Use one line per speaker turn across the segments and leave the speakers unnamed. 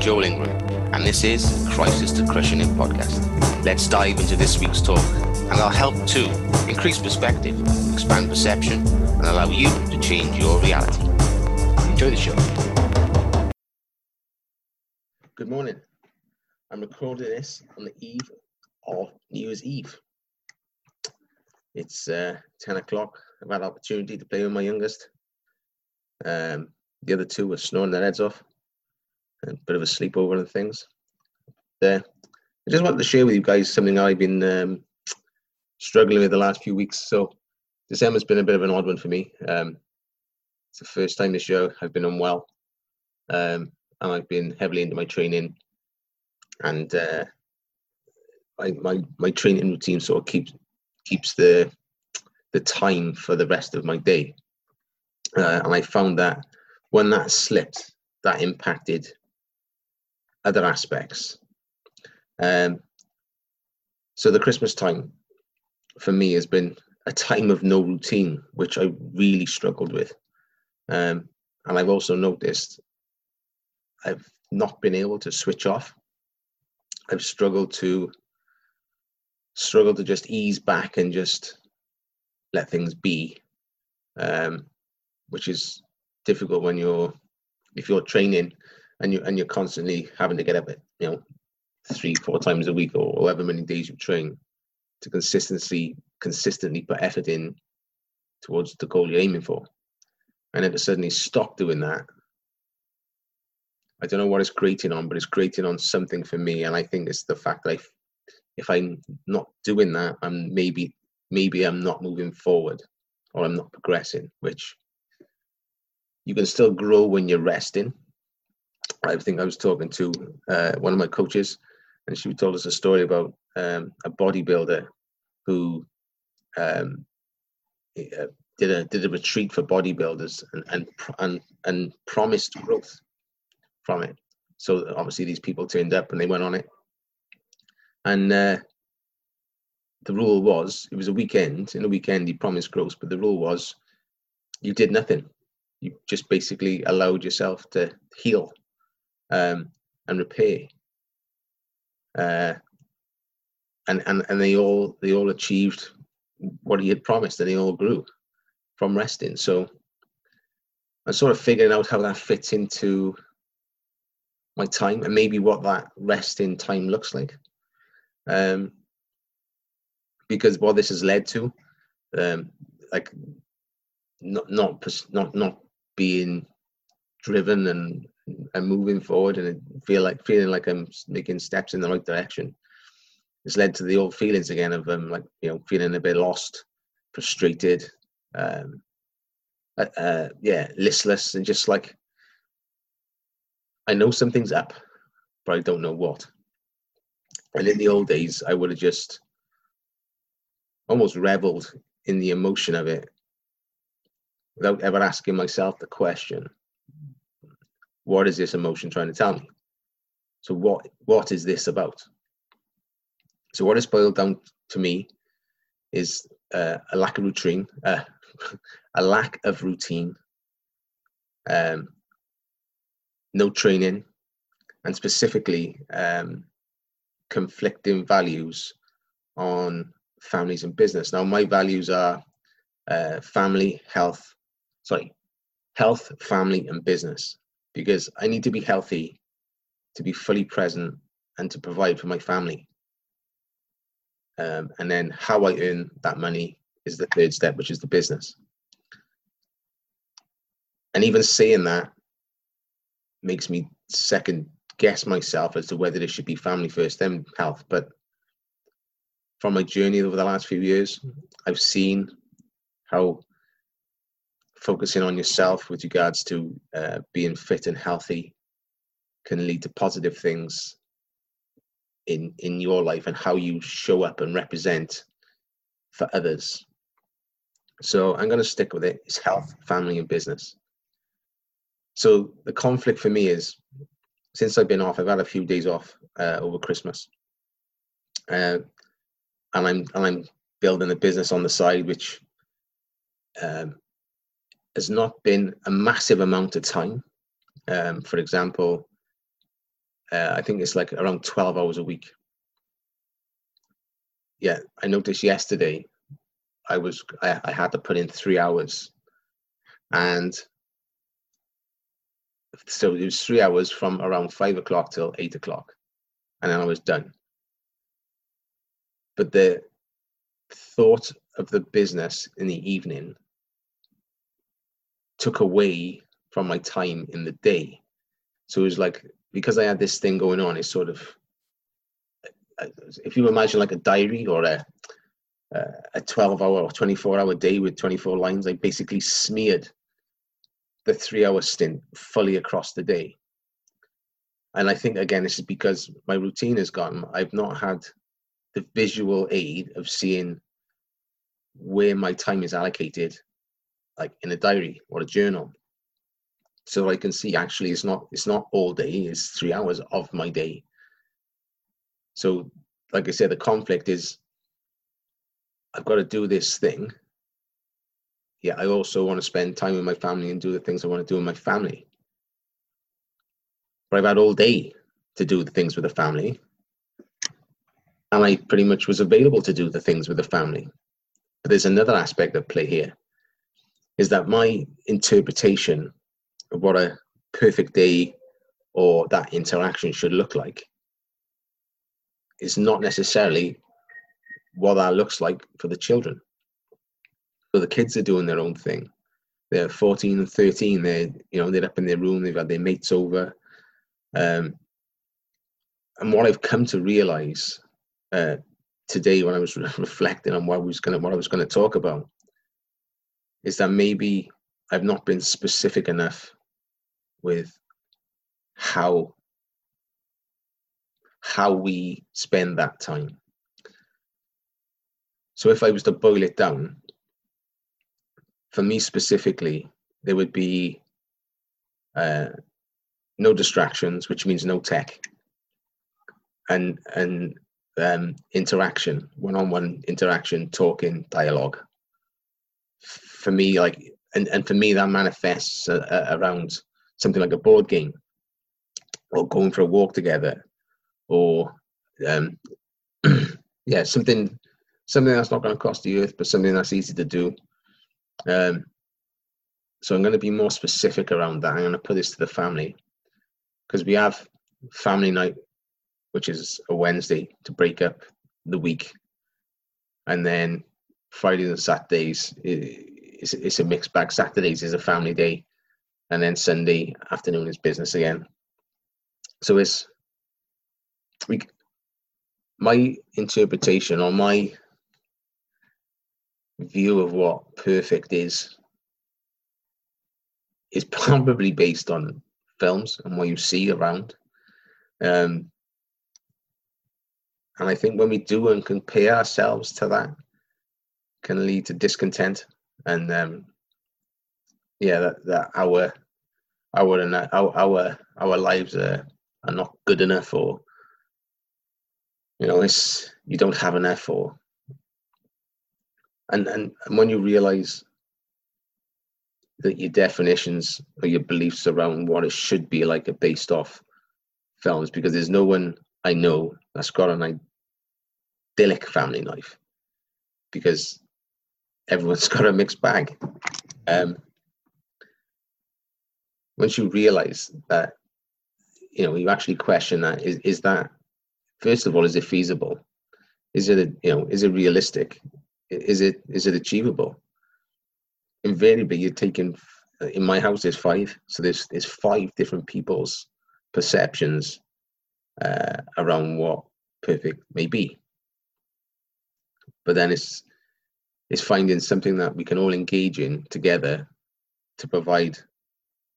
Joel Ingram, and this is Crisis to Crushing It podcast. Let's dive into this week's talk, and I'll help to increase perspective, expand perception, and allow you to change your reality. Enjoy the show. Good morning. I'm recording this on the eve of New Year's Eve. It's uh, 10 o'clock. I've had an opportunity to play with my youngest. Um, the other two were snoring their heads off. A bit of a sleepover and things. Uh, I just wanted to share with you guys something I've been um, struggling with the last few weeks. So December's been a bit of an odd one for me. Um, it's the first time this year I've been unwell. Um, and I've been heavily into my training and uh, my, my my training routine sort of keeps keeps the the time for the rest of my day. Uh, and I found that when that slipped, that impacted other aspects. Um, so the Christmas time for me has been a time of no routine, which I really struggled with. Um, and I've also noticed I've not been able to switch off. I've struggled to struggle to just ease back and just let things be, um, which is difficult when you're if you're training and you and you're constantly having to get up at you know three four times a week or however many days you train to consistently consistently put effort in towards the goal you're aiming for. And then to suddenly stop doing that i don't know what it's grating on but it's grating on something for me. And i think it's the fact that I, if i'm not doing that i'm maybe maybe i'm not moving forward or i'm not progressing which you can still grow when you're resting I think I was talking to uh, one of my coaches, and she told us a story about um, a bodybuilder who um, uh, did a did a retreat for bodybuilders and and and and promised growth from it. So obviously these people turned up and they went on it, and uh, the rule was it was a weekend. In a weekend, he promised growth, but the rule was you did nothing. You just basically allowed yourself to heal um, and repair. Uh, and, and and they all they all achieved what he had promised, and they all grew from resting. So I'm sort of figuring out how that fits into my time and maybe what that resting time looks like. Um, because what this has led to, um, like not not not not being driven and and moving forward and feel like feeling like I'm making steps in the right direction. It's led to the old feelings again of um, like you know feeling a bit lost, frustrated, um, uh, uh, yeah, listless, and just like I know something's up, but I don't know what. And in the old days, I would have just almost reveled in the emotion of it without ever asking myself the question what is this emotion trying to tell me? So what what is this about? So what it's boiled down to me is uh, a lack of routine, uh, a lack of routine, um, no training, and specifically um, conflicting values on families and business. Now, my values are uh, family, health, sorry, health, family, and business because I need to be healthy to be fully present and to provide for my family. Um, and then how I earn that money is the third step, which is the business. And even saying that makes me second guess myself as to whether it should be family first, then health. But from my journey over the last few years, I've seen how focusing on yourself with regards to uh, being fit and healthy can lead to positive things in in your life and how you show up and represent for others. So i'm going to stick with it. It's health family and business. So the conflict for me is since i've been off i've had a few days off uh, over christmas. Uh, and i'm and i'm building a business on the side which um, has not been a massive amount of time. Um, for example, uh, I think it's like around 12 hours a week. Yeah, I noticed yesterday I was I, I had to put in three hours and so it was three hours from around five o'clock till eight o'clock and then I was done. But the thought of the business in the evening took away from my time in the day. So it was like because I had this thing going on, it's sort of if you imagine like a diary or a a 12 hour or 24 hour day with 24 lines, I basically smeared the three hour stint fully across the day. And I think again, this is because my routine has gone. I've not had the visual aid of seeing where my time is allocated, like in a diary or a journal. So I can see actually it's not it's not all day, it's three hours of my day. So like I said, the conflict is I've got to do this thing. Yeah, I also want to spend time with my family and do the things I want to do with my family. But I've had all day to do the things with the family. And I pretty much was available to do the things with the family. But there's another aspect of play here is that my interpretation of what a perfect day or that interaction should look like is not necessarily what that looks like for the children. So the kids are doing their own thing. They're 14 and 13. They're, you know, they're up in their room. They've had their mates over. Um, and what I've come to realize uh, today when I was reflecting on what I was going what I was going to talk about is that maybe I've not been specific enough with how how we spend that time. So if I was to boil it down, for me specifically, there would be uh, no distractions, which means no tech, and and um, interaction, one-on-one interaction, talking, dialogue. For me, like, and, and for me, that manifests uh, uh, around something like a board game, or going for a walk together, or um, yeah, something something that's not going to cost the earth, but something that's easy to do. Um, so I'm going to be more specific around that. I'm going to put this to the family because we have family night, which is a Wednesday to break up the week, and then Fridays and Saturdays is it's a mixed bag. Saturdays is a family day, and then Sunday afternoon is business again. So it's we my interpretation or my view of what perfect is is probably based on films and what you see around. Um, and I think when we do and compare ourselves to that, can lead to discontent and um, yeah, that, that our our our our our lives are, are not good enough, or you know, it's you don't have enough, or and and, and when you realize that your definitions or your beliefs around what it should be like are based off films because there's no one I know that's got an idyllic family life. Because everyone's got a mixed bag. Um, once you realize that, you know, you actually question that is, is that, first of all, is it feasible? Is it, you know, is it realistic? is it is it achievable? Invariably, you're taking. In my house, there's five, so there's there's five different people's perceptions uh, around what perfect may be. But then it's it's finding something that we can all engage in together to provide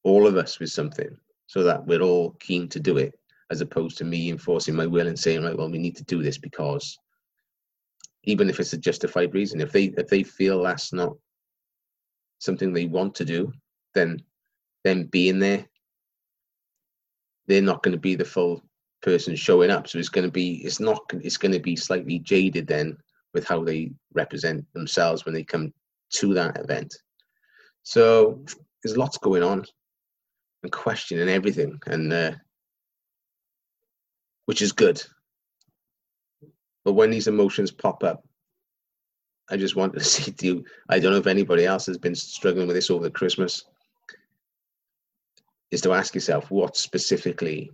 all of us with something, so that we're all keen to do it, as opposed to me enforcing my will and saying, right, well, we need to do this because even if it's a justified reason. If they if they feel that's not something they want to do, then then being there, they're not going to be the full person showing up. So it's going to be it's not it's going to be slightly jaded then with how they represent themselves when they come to that event. So there's lots going on and questioning everything and uh, which is good. But when these emotions pop up, I just wanted to say to you, I don't know if anybody else has been struggling with this over the Christmas, is to ask yourself, what specifically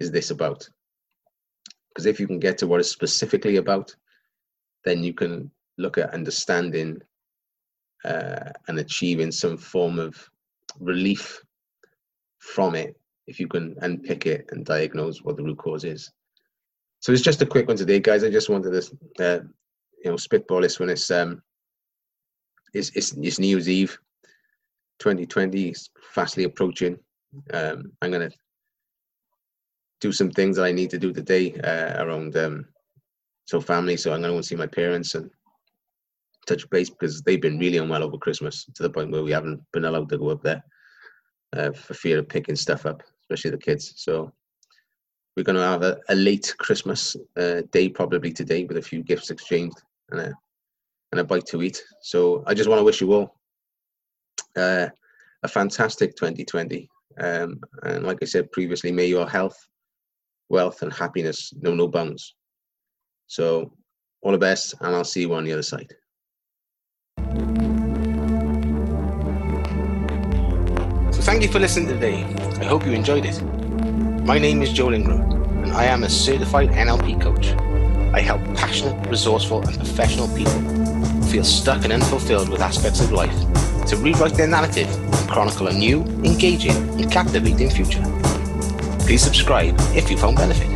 is this about? Because if you can get to what it's specifically about, then you can look at understanding uh, and achieving some form of relief from it if you can unpick it and diagnose what the root cause is. So it's just a quick one today, guys. I just wanted to, uh, you know, spitball this when it's um, it's, it's it's New Year's Eve, 2020 is fastly approaching. Um, I'm gonna do some things that I need to do today uh, around um, so family. So I'm gonna go and see my parents and touch base because they've been really unwell over Christmas to the point where we haven't been allowed to go up there uh, for fear of picking stuff up, especially the kids. So we're going to have a, a late Christmas uh, day probably today with a few gifts exchanged and a and a bite to eat. So I just want to wish you all uh, a fantastic 2020. Um, and like I said previously, may your health, wealth, and happiness know no bounds. So all the best, and I'll see you on the other side. So, thank you for listening today. I hope you enjoyed it. My name is Joel Ingram, and I am a certified NLP coach. I help passionate, resourceful, and professional people feel stuck and unfulfilled with aspects of life to rewrite their narrative and chronicle a new, engaging, and captivating future. Please subscribe if you found benefit.